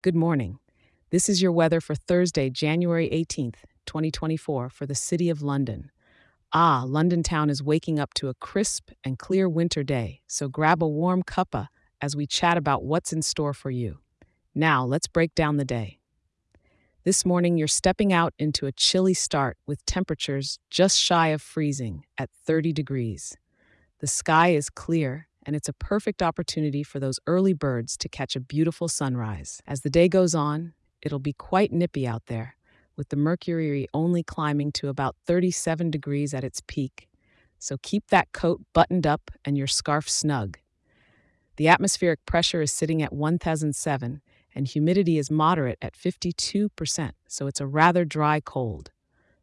Good morning. This is your weather for Thursday, January 18th, 2024, for the City of London. Ah, London town is waking up to a crisp and clear winter day, so grab a warm cuppa as we chat about what's in store for you. Now, let's break down the day. This morning, you're stepping out into a chilly start with temperatures just shy of freezing at 30 degrees. The sky is clear, and it's a perfect opportunity for those early birds to catch a beautiful sunrise. As the day goes on, it'll be quite nippy out there, with the mercury only climbing to about 37 degrees at its peak. So keep that coat buttoned up and your scarf snug. The atmospheric pressure is sitting at 1007 and humidity is moderate at 52%, so it's a rather dry cold.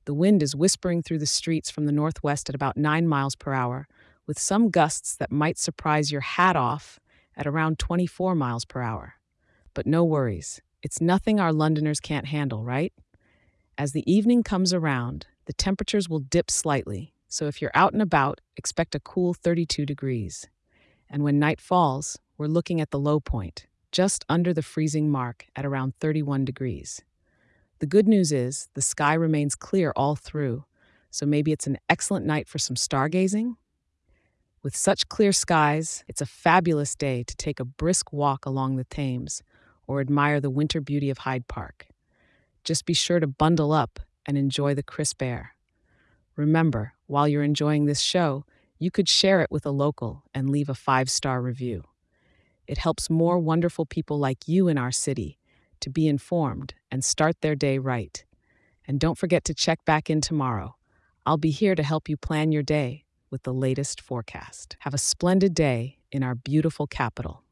The wind is whispering through the streets from the northwest at about 9 miles per hour, with some gusts that might surprise your hat off at around 24 miles per hour. But no worries, it's nothing our Londoners can't handle, right? As the evening comes around, the temperatures will dip slightly, so if you're out and about, expect a cool 32 degrees. And when night falls, we're looking at the low point, just under the freezing mark at around 31 degrees. The good news is the sky remains clear all through, so maybe it's an excellent night for some stargazing with such clear skies, it's a fabulous day to take a brisk walk along the Thames or admire the winter beauty of Hyde Park. Just be sure to bundle up and enjoy the crisp air. Remember, while you're enjoying this show, you could share it with a local and leave a five star review. It helps more wonderful people like you in our city to be informed and start their day right. And don't forget to check back in tomorrow. I'll be here to help you plan your day with the latest forecast. Have a splendid day in our beautiful capital.